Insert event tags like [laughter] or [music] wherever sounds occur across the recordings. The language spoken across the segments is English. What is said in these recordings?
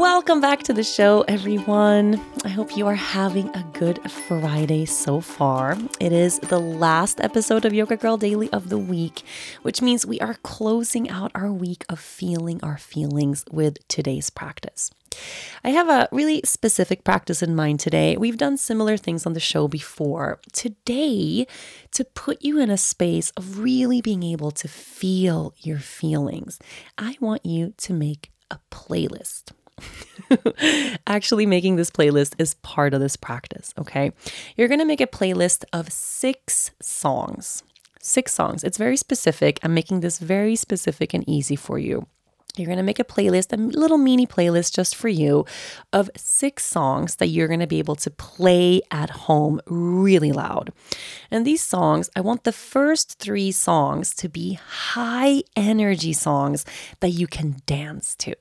Welcome back to the show, everyone. I hope you are having a good Friday so far. It is the last episode of Yoga Girl Daily of the week, which means we are closing out our week of feeling our feelings with today's practice. I have a really specific practice in mind today. We've done similar things on the show before. Today, to put you in a space of really being able to feel your feelings, I want you to make a playlist. [laughs] Actually, making this playlist is part of this practice, okay? You're gonna make a playlist of six songs. Six songs. It's very specific. I'm making this very specific and easy for you. You're going to make a playlist, a little mini playlist just for you of six songs that you're going to be able to play at home really loud. And these songs, I want the first three songs to be high energy songs that you can dance to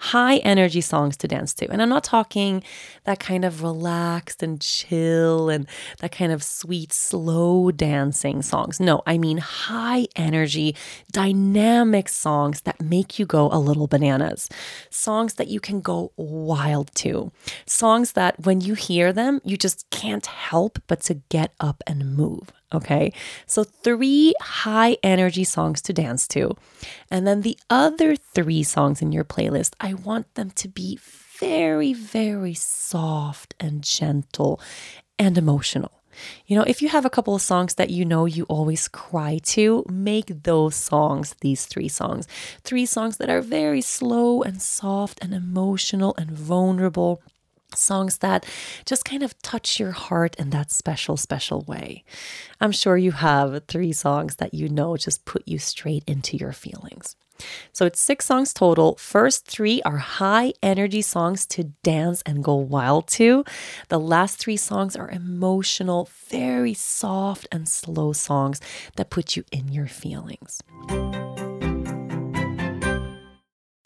high energy songs to dance to. And I'm not talking that kind of relaxed and chill and that kind of sweet, slow dancing songs. No, I mean high energy, dynamic songs that make you go a little bananas. Songs that you can go wild to. Songs that when you hear them, you just can't help but to get up and move. Okay. So, three high energy songs to dance to. And then the other three songs in your playlist, I want them to be very, very soft and gentle and emotional. You know, if you have a couple of songs that you know you always cry to, make those songs these three songs. Three songs that are very slow and soft and emotional and vulnerable songs that just kind of touch your heart in that special, special way. I'm sure you have three songs that you know just put you straight into your feelings. So it's six songs total. First three are high energy songs to dance and go wild to. The last three songs are emotional, very soft and slow songs that put you in your feelings.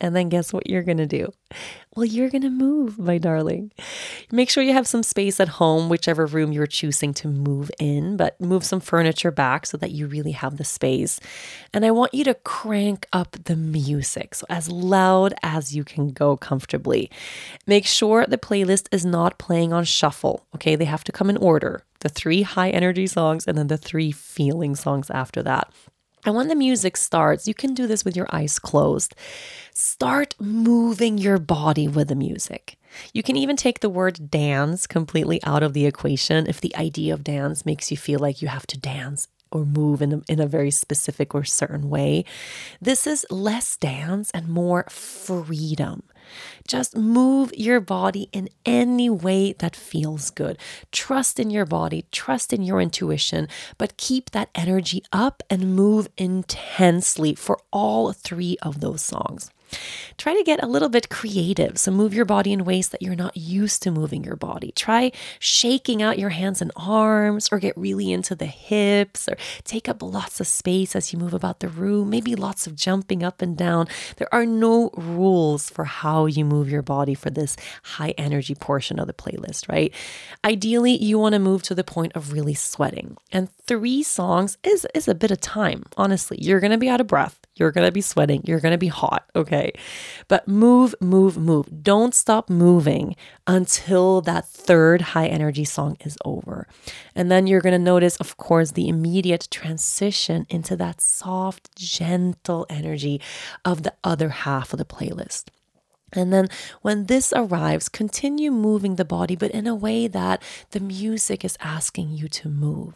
And then guess what you're going to do? Well, you're going to move, my darling. Make sure you have some space at home, whichever room you're choosing to move in, but move some furniture back so that you really have the space. And I want you to crank up the music, so as loud as you can go comfortably. Make sure the playlist is not playing on shuffle, okay? They have to come in order the three high energy songs and then the three feeling songs after that. And when the music starts, you can do this with your eyes closed. Start moving your body with the music. You can even take the word dance completely out of the equation if the idea of dance makes you feel like you have to dance or move in a, in a very specific or certain way. This is less dance and more freedom. Just move your body in any way that feels good. Trust in your body, trust in your intuition, but keep that energy up and move intensely for all three of those songs. Try to get a little bit creative. So move your body in ways that you're not used to moving your body. Try shaking out your hands and arms, or get really into the hips, or take up lots of space as you move about the room. Maybe lots of jumping up and down. There are no rules for how you move your body for this high energy portion of the playlist, right? Ideally, you want to move to the point of really sweating. And three songs is, is a bit of time, honestly. You're going to be out of breath. You're going to be sweating. You're going to be hot. Okay. But move, move, move. Don't stop moving until that third high energy song is over. And then you're going to notice, of course, the immediate transition into that soft, gentle energy of the other half of the playlist. And then when this arrives, continue moving the body, but in a way that the music is asking you to move.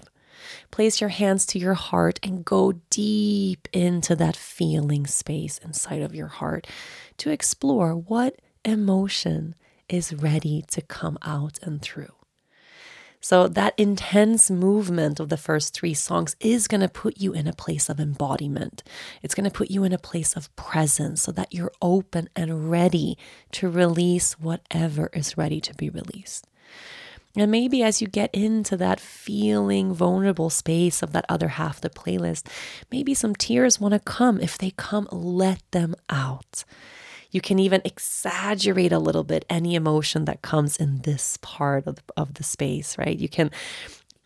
Place your hands to your heart and go deep into that feeling space inside of your heart to explore what emotion is ready to come out and through. So, that intense movement of the first three songs is going to put you in a place of embodiment. It's going to put you in a place of presence so that you're open and ready to release whatever is ready to be released. And maybe as you get into that feeling vulnerable space of that other half of the playlist, maybe some tears want to come. If they come, let them out. You can even exaggerate a little bit any emotion that comes in this part of of the space, right? You can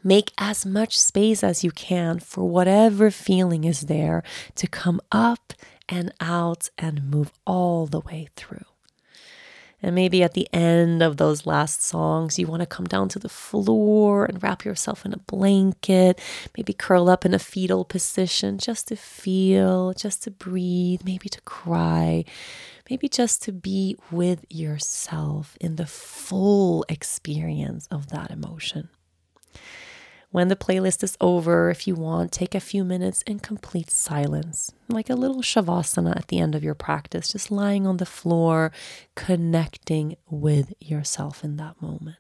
make as much space as you can for whatever feeling is there to come up and out and move all the way through. And maybe at the end of those last songs, you want to come down to the floor and wrap yourself in a blanket, maybe curl up in a fetal position just to feel, just to breathe, maybe to cry, maybe just to be with yourself in the full experience of that emotion. When the playlist is over, if you want, take a few minutes in complete silence, like a little shavasana at the end of your practice, just lying on the floor, connecting with yourself in that moment.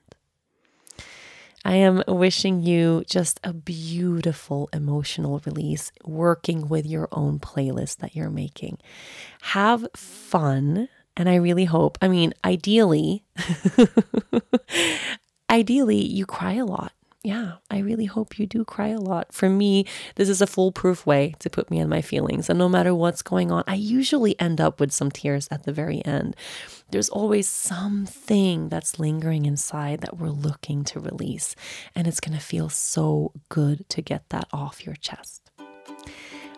I am wishing you just a beautiful emotional release working with your own playlist that you're making. Have fun. And I really hope, I mean, ideally, [laughs] ideally, you cry a lot yeah, I really hope you do cry a lot. For me, this is a foolproof way to put me in my feelings. And no matter what's going on, I usually end up with some tears at the very end. There's always something that's lingering inside that we're looking to release. And it's going to feel so good to get that off your chest.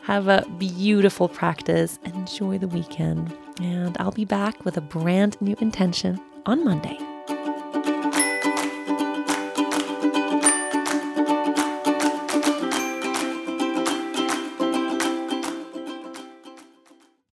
Have a beautiful practice. Enjoy the weekend. And I'll be back with a brand new intention on Monday.